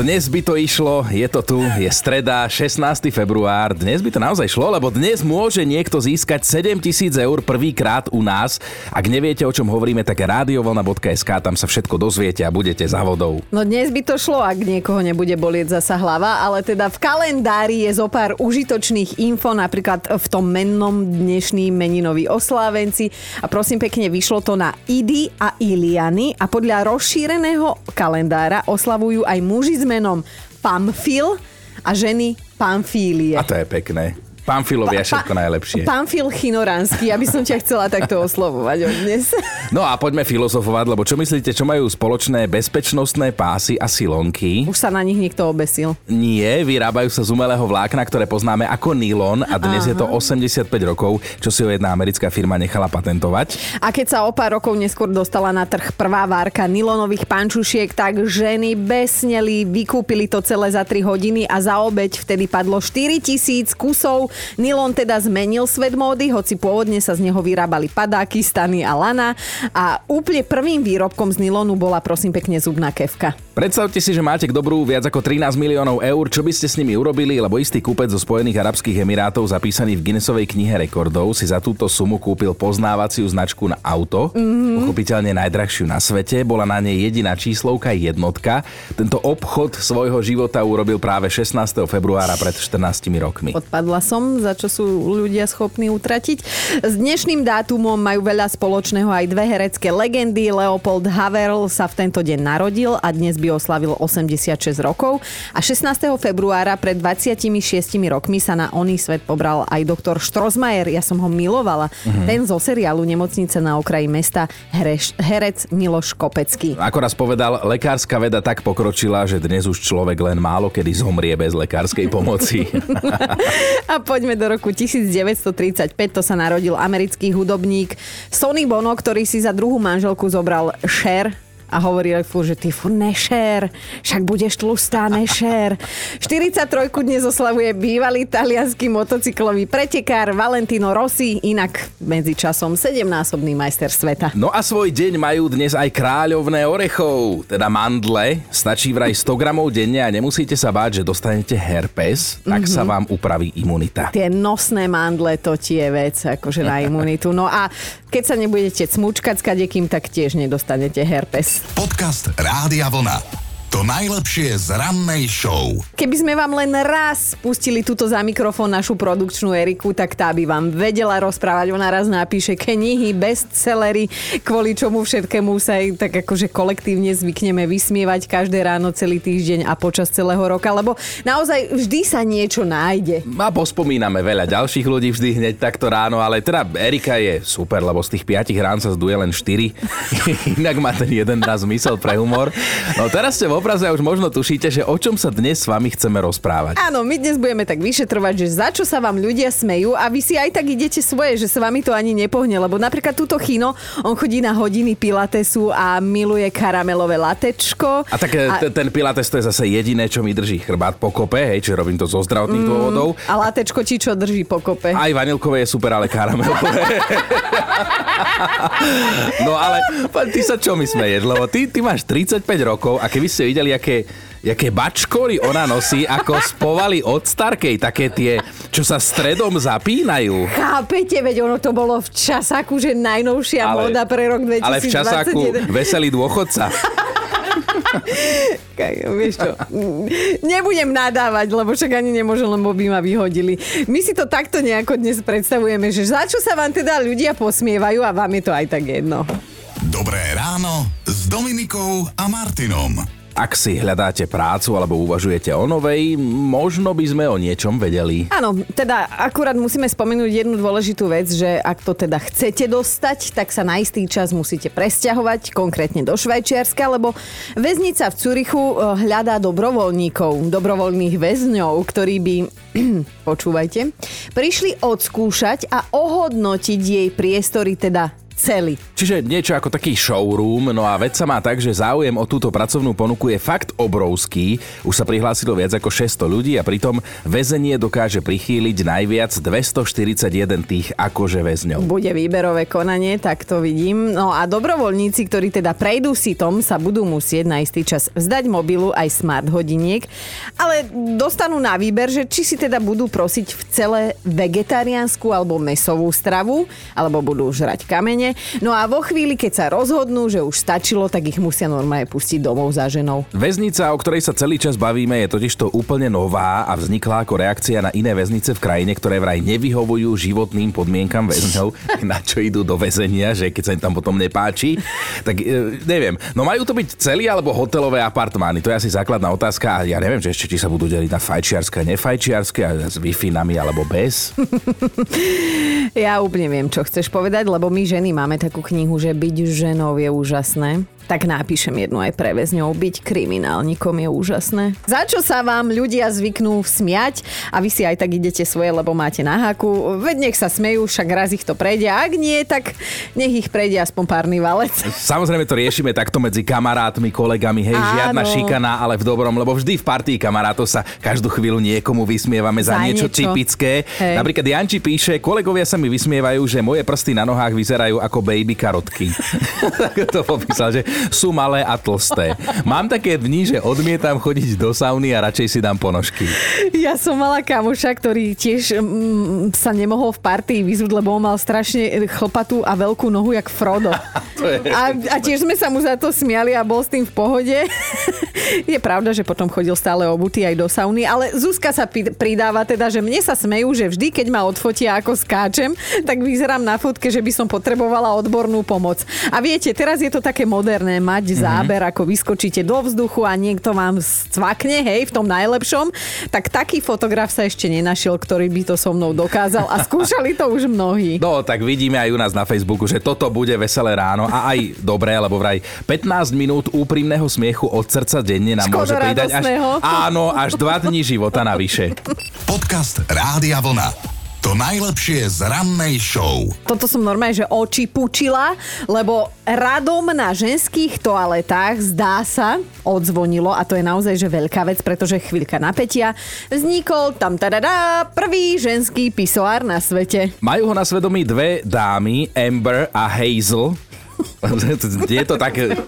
Dnes by to išlo, je to tu, je streda, 16. február. Dnes by to naozaj šlo, lebo dnes môže niekto získať 7000 eur prvýkrát u nás. Ak neviete, o čom hovoríme, tak radiovolna.sk, tam sa všetko dozviete a budete za vodou. No dnes by to šlo, ak niekoho nebude bolieť zasa hlava, ale teda v kalendári je zo pár užitočných info, napríklad v tom mennom dnešný meninový oslávenci. A prosím pekne, vyšlo to na Idy a Iliany a podľa rozšíreného kalendára oslavujú aj muži s menom Pamfil a ženy Pamfílie. A to je pekné. Pamfilovi je všetko najlepšie. Pamfil Chinoránsky, aby som ťa chcela takto oslovovať od dnes. No a poďme filozofovať, lebo čo myslíte, čo majú spoločné bezpečnostné pásy a silonky? Už sa na nich niekto obesil. Nie, vyrábajú sa z umelého vlákna, ktoré poznáme ako nylon a dnes Aha. je to 85 rokov, čo si ho jedna americká firma nechala patentovať. A keď sa o pár rokov neskôr dostala na trh prvá várka nylonových pančušiek, tak ženy besneli, vykúpili to celé za 3 hodiny a za obeď vtedy padlo 4000 kusov Nylon teda zmenil svet módy, hoci pôvodne sa z neho vyrábali padáky, stany a lana a úplne prvým výrobkom z nylonu bola prosím pekne zubná kevka. Predstavte si, že máte k dobrú viac ako 13 miliónov eur, čo by ste s nimi urobili, lebo istý kúpec zo Spojených Arabských Emirátov zapísaný v Guinnessovej knihe rekordov si za túto sumu kúpil poznávaciu značku na auto, mm-hmm. pochopiteľne najdrahšiu na svete, bola na nej jediná číslovka jednotka. Tento obchod svojho života urobil práve 16. februára pred 14 rokmi. Odpadla som, za čo sú ľudia schopní utratiť. S dnešným dátumom majú veľa spoločného aj dve herecké legendy. Leopold Haverl sa v tento deň narodil a dnes by oslavil 86 rokov a 16. februára pred 26 rokmi sa na oný svet pobral aj doktor Štrozmajer. Ja som ho milovala. Mm-hmm. Ten zo seriálu Nemocnice na okraji mesta hereš, herec Miloš Kopecký. Ako raz povedal, lekárska veda tak pokročila, že dnes už človek len málo kedy zomrie bez lekárskej pomoci. a poďme do roku 1935, to sa narodil americký hudobník Sonny Bono, ktorý si za druhú manželku zobral Cher, a hovorili furt, že ty furt nešer, však budeš tlustá, nešer. 43 dnes oslavuje bývalý talianský motocyklový pretekár Valentino Rossi, inak medzi časom 7-násobný majster sveta. No a svoj deň majú dnes aj kráľovné orechov, teda mandle. Stačí vraj 100 gramov denne a nemusíte sa báť, že dostanete herpes, tak mm-hmm. sa vám upraví imunita. Tie nosné mandle, to tie vec, akože na imunitu. No a keď sa nebudete smúčkať s kadekým, tak tiež nedostanete herpes. Podcast Rádia Vlna. To najlepšie z rannej show. Keby sme vám len raz pustili túto za mikrofón našu produkčnú Eriku, tak tá by vám vedela rozprávať. Ona raz napíše knihy, bestsellery, kvôli čomu všetkému sa aj tak akože kolektívne zvykneme vysmievať každé ráno, celý týždeň a počas celého roka, lebo naozaj vždy sa niečo nájde. A pospomíname veľa ďalších ľudí vždy hneď takto ráno, ale teda Erika je super, lebo z tých piatich rán sa zduje len 4. Inak má ten jeden raz zmysel pre humor. No teraz ste vo obraze už možno tušíte, že o čom sa dnes s vami chceme rozprávať. Áno, my dnes budeme tak vyšetrovať, že za čo sa vám ľudia smejú a vy si aj tak idete svoje, že sa vami to ani nepohne, lebo napríklad túto chino, on chodí na hodiny pilatesu a miluje karamelové latečko. A tak a... ten pilates to je zase jediné, čo mi drží chrbát po kope, hej, čiže robím to zo zdravotných mm, dôvodov. A latečko ti čo drží po kope? Aj vanilkové je super, ale karamelové. no ale ty sa čo mi smeješ, lebo ty, ty máš 35 rokov a keby ste videli, aké, aké bačkory ona nosí, ako spovali od Starkej, také tie, čo sa stredom zapínajú. Chápete, veď ono to bolo v časáku, že najnovšia ale, moda pre rok 2021. Ale v časáku veselý dôchodca. Vieš čo, nebudem nadávať, lebo však ani nemôžem, lebo by ma vyhodili. My si to takto nejako dnes predstavujeme, že za čo sa vám teda ľudia posmievajú a vám je to aj tak jedno. Dobré ráno s Dominikou a Martinom. Ak si hľadáte prácu alebo uvažujete o novej, možno by sme o niečom vedeli. Áno, teda akurát musíme spomenúť jednu dôležitú vec, že ak to teda chcete dostať, tak sa na istý čas musíte presťahovať, konkrétne do Švajčiarska, lebo väznica v Curichu eh, hľadá dobrovoľníkov, dobrovoľných väzňov, ktorí by, počúvajte, prišli odskúšať a ohodnotiť jej priestory, teda chceli. Čiže niečo ako taký showroom, no a vec sa má tak, že záujem o túto pracovnú ponuku je fakt obrovský. Už sa prihlásilo viac ako 600 ľudí a pritom väzenie dokáže prichýliť najviac 241 tých akože väzňov. Bude výberové konanie, tak to vidím. No a dobrovoľníci, ktorí teda prejdú sitom, sa budú musieť na istý čas vzdať mobilu aj smart hodiniek, ale dostanú na výber, že či si teda budú prosiť v celé vegetariánsku alebo mesovú stravu, alebo budú žrať kamene. No a vo chvíli, keď sa rozhodnú, že už stačilo, tak ich musia normálne pustiť domov za ženou. Väznica, o ktorej sa celý čas bavíme, je totiž to úplne nová a vznikla ako reakcia na iné väznice v krajine, ktoré vraj nevyhovujú životným podmienkam väzňov, na čo idú do väzenia, že keď sa im tam potom nepáči. Tak e, neviem, no majú to byť celý alebo hotelové apartmány, to je asi základná otázka a ja neviem, že ešte či sa budú deliť na fajčiarske a nefajčiarske a s wi alebo bez. ja úplne viem, čo chceš povedať, lebo my ženy máme takú knihu, že byť ženou je úžasné tak napíšem jednu aj pre väzňov. Byť kriminálnikom je úžasné. Za čo sa vám ľudia zvyknú smiať a vy si aj tak idete svoje, lebo máte na haku. Veď nech sa smejú, však raz ich to prejde. Ak nie, tak nech ich prejde aspoň párny valec. Samozrejme to riešime takto medzi kamarátmi, kolegami. Hej, Áno. žiadna šikana, ale v dobrom, lebo vždy v partii kamarátov sa každú chvíľu niekomu vysmievame za, za niečo, niečo typické. Hej. Napríklad Janči píše, kolegovia sa mi vysmievajú, že moje prsty na nohách vyzerajú ako baby karotky. tak to popísal, že sú malé a tlsté. Mám také dni, že odmietam chodiť do sauny a radšej si dám ponožky. Ja som mala kamoša, ktorý tiež mm, sa nemohol v partii vyzúť, lebo on mal strašne chlpatú a veľkú nohu, jak Frodo. a, a tiež sme sa mu za to smiali a bol s tým v pohode. Je pravda, že potom chodil stále obuty aj do sauny, ale Zuzka sa pridáva teda, že mne sa smejú, že vždy, keď ma odfotia ako skáčem, tak vyzerám na fotke, že by som potrebovala odbornú pomoc. A viete, teraz je to také moderné, mať mm-hmm. záber, ako vyskočíte do vzduchu a niekto vám cvakne, hej, v tom najlepšom, tak taký fotograf sa ešte nenašiel, ktorý by to so mnou dokázal a skúšali to už mnohí. No, tak vidíme aj u nás na Facebooku, že toto bude veselé ráno a aj dobré, lebo vraj 15 minút úprimného smiechu od srdca denne nám Škoda môže pridať až, áno, až 2 dní života navyše. Podcast Rádia Vlna. To najlepšie z rannej show. Toto som normálne, že oči pučila, lebo radom na ženských toaletách zdá sa, odzvonilo a to je naozaj že veľká vec, pretože chvíľka napätia vznikol tam tadadá prvý ženský pisoár na svete. Majú ho na svedomí dve dámy, Amber a Hazel, je to tak to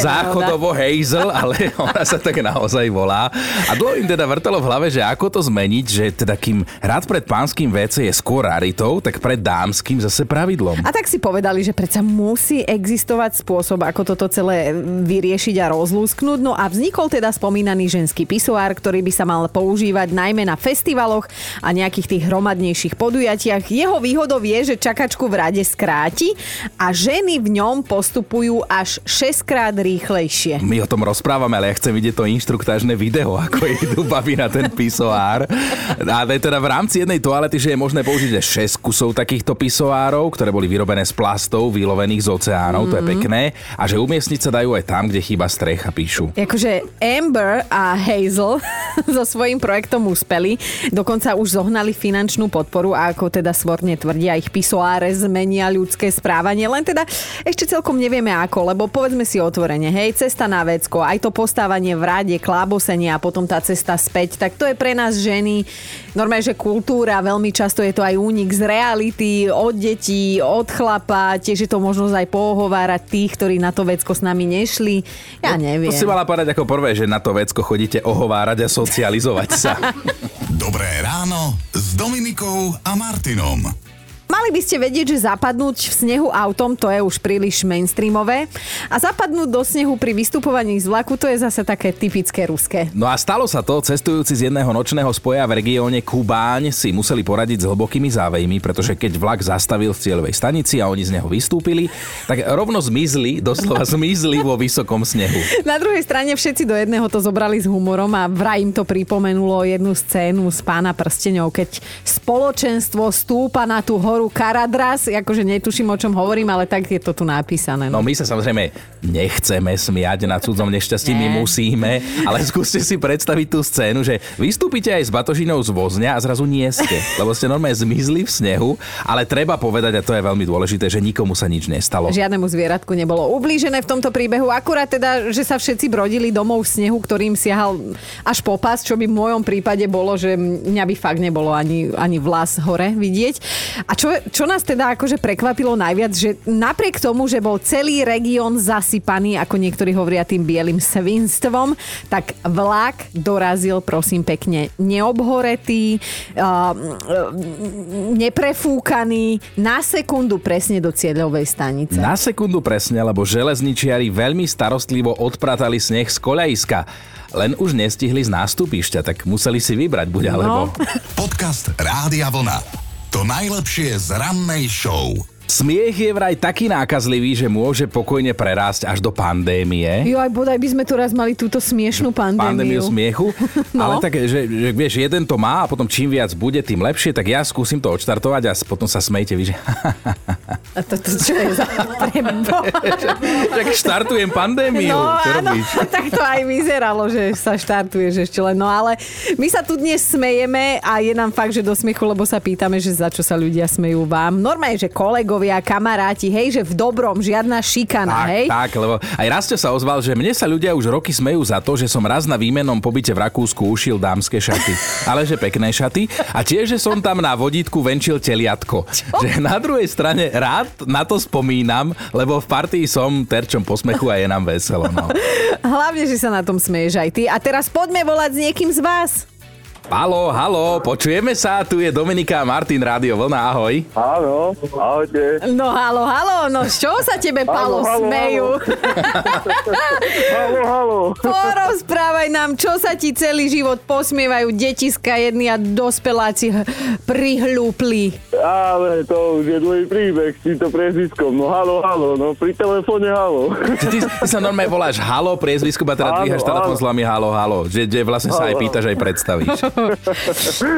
záchodovo pravda. Hazel, ale ona sa tak naozaj volá. A dlho im teda vrtalo v hlave, že ako to zmeniť, že teda kým rád pred pánským WC je skôr raritou, tak pred dámským zase pravidlom. A tak si povedali, že predsa musí existovať spôsob, ako toto celé vyriešiť a rozlúsknuť. No a vznikol teda spomínaný ženský pisoár, ktorý by sa mal používať najmä na festivaloch a nejakých tých hromadnejších podujatiach. Jeho výhodou je, že čakačku v rade skráti a ženy v ňom postupujú až 6 krát rýchlejšie. My o tom rozprávame, ale ja chcem vidieť to inštruktážne video, ako idú baví na ten pisoár. A teda v rámci jednej toalety, že je možné použiť 6 kusov takýchto pisoárov, ktoré boli vyrobené z plastov, vylovených z oceánov, mm-hmm. to je mhm. pekné. A že umiestniť sa dajú aj tam, kde chýba strecha, píšu. Akože Amber a Hazel so svojím projektom uspeli. Dokonca už zohnali finančnú podporu a ako teda svorne tvrdia, ich pisoáre zmenia ľudské správanie. Len teda ešte celkom nevieme ako, lebo povedzme si otvorene, hej, cesta na vecko, aj to postávanie v rade, klábosenie a potom tá cesta späť, tak to je pre nás ženy normálne, že kultúra, veľmi často je to aj únik z reality, od detí, od chlapa, tiež je to možnosť aj pohovárať tých, ktorí na to vecko s nami nešli. Ja no, neviem. To si mala povedať ako prvé, že na to vecko chodíte ohovárať a socializovať sa. Dobré ráno s Dominikou a Martinom. Mali by ste vedieť, že zapadnúť v snehu autom to je už príliš mainstreamové a zapadnúť do snehu pri vystupovaní z vlaku to je zase také typické ruské. No a stalo sa to, cestujúci z jedného nočného spoja v regióne Kubáň si museli poradiť s hlbokými závejmi, pretože keď vlak zastavil v cieľovej stanici a oni z neho vystúpili, tak rovno zmizli, doslova zmizli vo vysokom snehu. Na druhej strane všetci do jedného to zobrali s humorom a vraj im to pripomenulo jednu scénu z pána prstenov, keď spoločenstvo stúpa na tú horu horu, Karadras, akože netuším, o čom hovorím, ale tak je to tu napísané. No my sa samozrejme nechceme smiať na cudzom nešťastí, my musíme, ale skúste si predstaviť tú scénu, že vystúpite aj s batožinou z vozňa a zrazu nie ste, lebo ste normálne zmizli v snehu, ale treba povedať, a to je veľmi dôležité, že nikomu sa nič nestalo. Žiadnemu zvieratku nebolo ublížené v tomto príbehu, akurát teda, že sa všetci brodili domov v snehu, ktorým siahal až po pás, čo by v mojom prípade bolo, že mňa by fakt nebolo ani, ani vlas hore vidieť. A čo, čo nás teda akože prekvapilo najviac, že napriek tomu, že bol celý región zasypaný, ako niektorí hovoria tým bielým svinstvom, tak vlak dorazil, prosím pekne, neobhoretý, uh, neprefúkaný, na sekundu presne do cieľovej stanice. Na sekundu presne, lebo železničiari veľmi starostlivo odpratali sneh z koľajiska. Len už nestihli z nástupišťa, tak museli si vybrať buď alebo. No. Podcast Rádia Vlna. To najlepšie z rannej show. Smiech je vraj taký nákazlivý, že môže pokojne prerásť až do pandémie. Jo, aj bodaj by sme tu raz mali túto smiešnú pandémiu. Pandémiu smiechu. no. Ale tak, že, že vieš, jeden to má a potom čím viac bude, tým lepšie, tak ja skúsim to odštartovať a potom sa smejte vy, že... a to, to čo je za Tak štartujem pandémiu. No čo áno, robíš? tak to aj vyzeralo, že sa štartuješ ešte len. No ale my sa tu dnes smejeme a je nám fakt, že do smiechu, lebo sa pýtame, že za čo sa ľudia smejú vám. Normálne, že kolegovia kamaráti, hej, že v dobrom, žiadna šikana, tak, hej? Tak, lebo aj Rasto sa ozval, že mne sa ľudia už roky smejú za to, že som raz na výmenom pobyte v Rakúsku ušil dámske šaty. Ale že pekné šaty. A tiež, že som tam na vodítku venčil teliatko. Čo? Že na druhej strane rád na to spomínam, lebo v partii som terčom posmechu a je nám veselo. No. Hlavne, že sa na tom smeješ aj ty. A teraz poďme volať s niekým z vás. Halo, halo, počujeme sa, tu je Dominika a Martin, Rádio Vlna, ahoj. Áno, ahojte. No halo, halo, no z čoho sa tebe, Palo, smejú? halo, halo. Porozprávaj nám, čo sa ti celý život posmievajú detiska jedni a dospeláci prihlúpli. Ale to už je dlhý príbeh s týmto priezviskom. No halo, halo, no pri telefóne halo. Ty, ty sa normálne voláš halo priezviskom a teda dvíhaš telefón s halo, halo. Že, že vlastne sa aj pýtaš, aj predstavíš.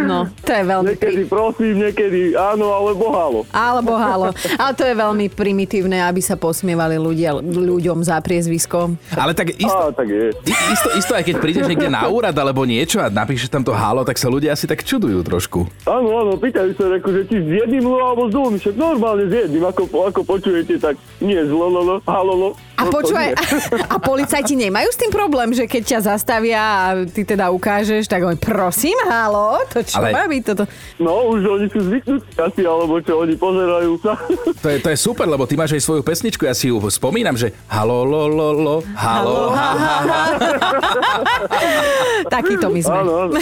No, to je veľmi... Niekedy prosím, niekedy áno, alebo halo. Alebo halo. Ale to je veľmi primitívne, aby sa posmievali ľudia, ľuďom za priezvisko. Ale tak isto, Á, tak je. isto, isto, aj keď prídeš niekde na úrad alebo niečo a napíšeš tam to halo, tak sa ľudia asi tak čudujú trošku. Áno, áno, pýtajú sa, ako, že či s jedným alebo s dvom, však normálne s jedným, ako, ako počujete, tak nie z lololo, halolo. A počúvaj, a, a policajti nemajú s tým problém, že keď ťa zastavia a ty teda ukážeš, tak oni prosím, halo, to čo Ale... má byť toto? No, už oni sú zvyknutí asi, alebo čo, oni pozerajú sa. To je, to je super, lebo ty máš aj svoju pesničku, ja si ju spomínam, že halo, lo, lo, lo, halo, ha, ha, ha. Takýto my sme. Áno, áno.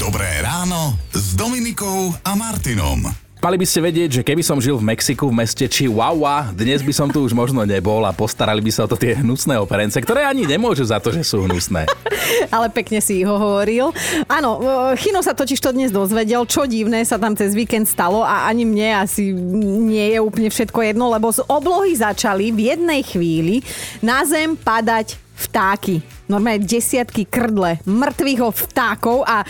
Dobré ráno s Dominikou a Martinom. Mali by ste vedieť, že keby som žil v Mexiku v meste Chihuahua, dnes by som tu už možno nebol a postarali by sa o to tie hnusné operence, ktoré ani nemôžu za to, že sú hnusné. Ale pekne si ho hovoril. Áno, Chino sa totiž to dnes dozvedel, čo divné sa tam cez víkend stalo a ani mne asi nie je úplne všetko jedno, lebo z oblohy začali v jednej chvíli na zem padať vtáky normálne desiatky krdle mŕtvych vtákov a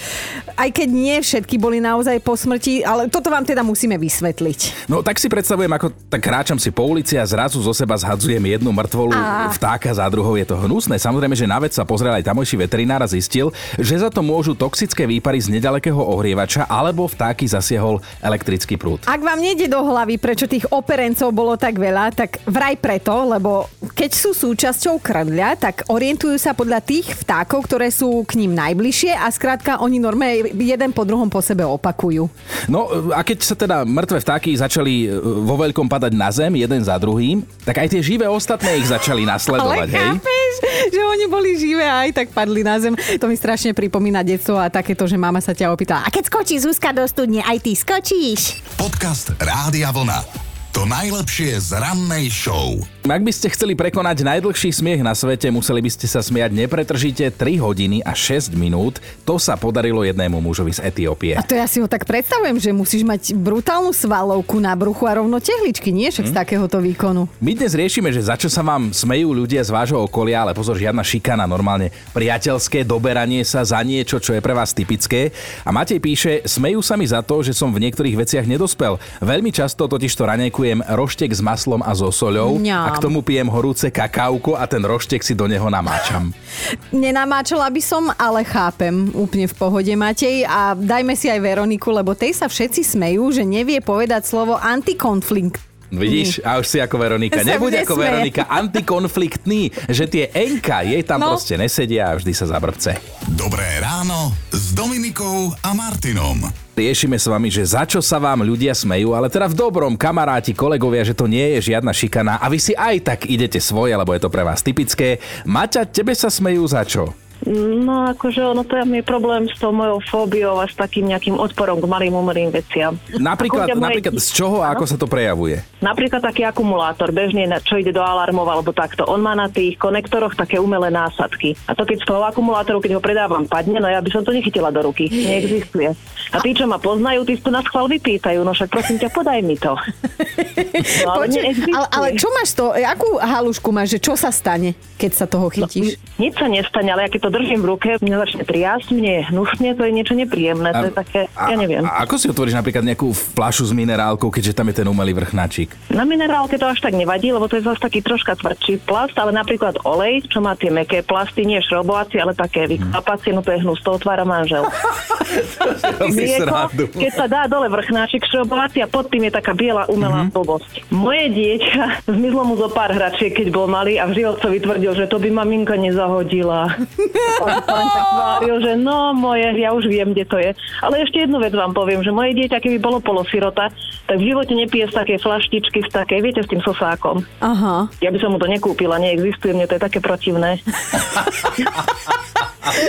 aj keď nie všetky boli naozaj po smrti, ale toto vám teda musíme vysvetliť. No tak si predstavujem, ako tak kráčam si po ulici a zrazu zo seba zhadzujem jednu mŕtvolu a... vtáka za druhou. Je to hnusné. Samozrejme, že na vec sa pozrel aj tamojší veterinár a zistil, že za to môžu toxické výpary z nedalekého ohrievača alebo vtáky zasiehol elektrický prúd. Ak vám nejde do hlavy, prečo tých operencov bolo tak veľa, tak vraj preto, lebo keď sú súčasťou krdľa, tak orientujú sa podľa tých vtákov, ktoré sú k ním najbližšie a skrátka oni normálne jeden po druhom po sebe opakujú. No a keď sa teda mŕtve vtáky začali e, vo veľkom padať na zem jeden za druhým, tak aj tie živé ostatné ich začali nasledovať, Ale hej? Chápeš, že oni boli živé a aj tak padli na zem. To mi strašne pripomína detstvo a takéto, že mama sa ťa opýtala, a keď skočí Zuzka do studne, aj ty skočíš? Podcast Rádia Vlna. To najlepšie z rannej show. Ak by ste chceli prekonať najdlhší smiech na svete, museli by ste sa smiať nepretržite 3 hodiny a 6 minút. To sa podarilo jednému mužovi z Etiópie. A to ja si ho tak predstavujem, že musíš mať brutálnu svalovku na bruchu a rovno tehličky, nie však z takéhoto výkonu. My dnes riešime, že za čo sa vám smejú ľudia z vášho okolia, ale pozor, žiadna šikana, normálne priateľské doberanie sa za niečo, čo je pre vás typické. A Matej píše, smejú sa mi za to, že som v niektorých veciach nedospel. Veľmi často totiž to raňajkujem roštek s maslom a so soľou Mňam. a k tomu pijem horúce kakauko a ten roštek si do neho namáčam. Nenamáčala by som, ale chápem úplne v pohode Matej a dajme si aj Veroniku, lebo tej sa všetci smejú, že nevie povedať slovo antikonflikt. Vidíš? A už si ako Veronika. Sa Nebuď ako nesmeje. Veronika antikonfliktný, že tie enka jej tam No. proste nesedia a vždy sa zabrbce. Dobré ráno s Dominikou a Martinom. Riešime s vami, že za čo sa vám ľudia smejú, ale teda v dobrom, kamaráti, kolegovia, že to nie je žiadna šikana a vy si aj tak idete svoje, lebo je to pre vás typické. Maťa, tebe sa smejú za čo? No akože ono to je problém s tou mojou fóbiou a s takým nejakým odporom k malým umelým veciam. Napríklad, moje- napríklad z čoho a ako sa to prejavuje? Napríklad taký akumulátor, bežne, čo ide do alarmov alebo takto. On má na tých konektoroch také umelé násadky. A to keď z toho akumulátoru, keď ho predávam, padne, no ja by som to nechytila do ruky. Neexistuje. A tí, čo ma poznajú, tí to na schvál vypýtajú. No však prosím ťa, podaj mi to. No, ale neexistuje. ale, ale čo máš to, akú halušku máš, že čo sa stane, keď sa toho chytíš? Nič sa nestane, ale ja keď to držím v ruke, mne začne triasť, mne je hnusne, to je niečo nepríjemné. To je také, ja neviem. A, a ako si otvoríš napríklad nejakú fľašu s minerálkou, keďže tam je ten umelý vrchnačík? Na minerálke to až tak nevadí, lebo to je zase taký troška tvrdší plast, ale napríklad olej, čo má tie meké plasty, nie šrobovacie, ale také vyklapacie, no to je hnus, to otvára manžel. Mlieko, keď sa dá dole vrchnáčik šrobovací a pod tým je taká biela umelá mm-hmm. blbosť. Moje dieťa zmizlo mu zo pár hračiek, keď bol malý a v životcovi tvrdil, že to by maminka nezahodila. On sa len tak tváril, že no moje, ja už viem, kde to je. Ale ešte jednu vec vám poviem, že moje dieťa, keby bolo polosirota, tak v živote nepije z také flaštičky, z také, viete, s tým sosákom. Aha. Ja by som mu to nekúpila, neexistuje, mne to je také protivné.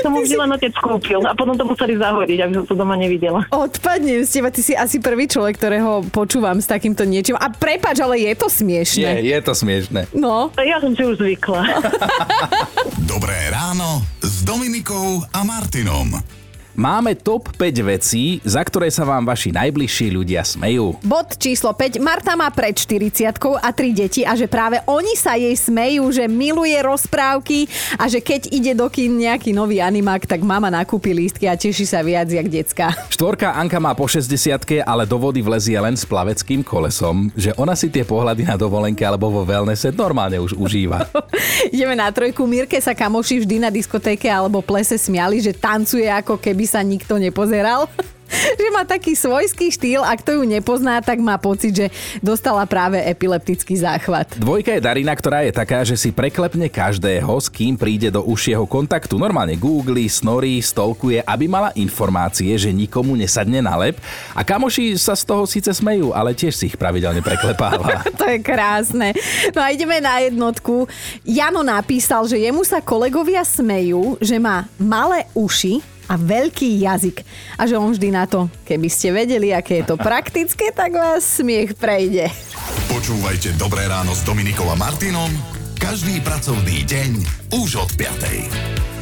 som mu vždy len otec kúpil a potom to museli zahodiť, aby som to doma nevidela. Odpadnem z teba, ty si asi prvý človek, ktorého počúvam s takýmto niečím. A prepač, ale je to smiešne. je to smiešne. No, Ja som si už zvykla. Dobré ráno s Dominikou a Martinom. Máme top 5 vecí, za ktoré sa vám vaši najbližší ľudia smejú. bod číslo 5. Marta má pred 40 a tri deti a že práve oni sa jej smejú, že miluje rozprávky a že keď ide do kin nejaký nový animák, tak mama nakúpi lístky a teší sa viac jak decka. Štvorka Anka má po 60 ale do vody vlezie len s plaveckým kolesom, že ona si tie pohľady na dovolenke alebo vo wellnesse normálne už užíva. Ideme na trojku. Mirke sa kamoši vždy na diskotéke alebo plese smiali, že tancuje ako keby sa nikto nepozeral. že má taký svojský štýl a kto ju nepozná, tak má pocit, že dostala práve epileptický záchvat. Dvojka je Darina, ktorá je taká, že si preklepne každého, s kým príde do užšieho kontaktu. Normálne googli, snorí, stolkuje, aby mala informácie, že nikomu nesadne na lep. A kamoši sa z toho síce smejú, ale tiež si ich pravidelne preklepáva. To je krásne. No a ideme na jednotku. Jano napísal, že jemu sa kolegovia smejú, že má malé uši a veľký jazyk. A že on vždy na to, keby ste vedeli, aké je to praktické, tak vás smiech prejde. Počúvajte Dobré ráno s Dominikou a Martinom každý pracovný deň už od 5.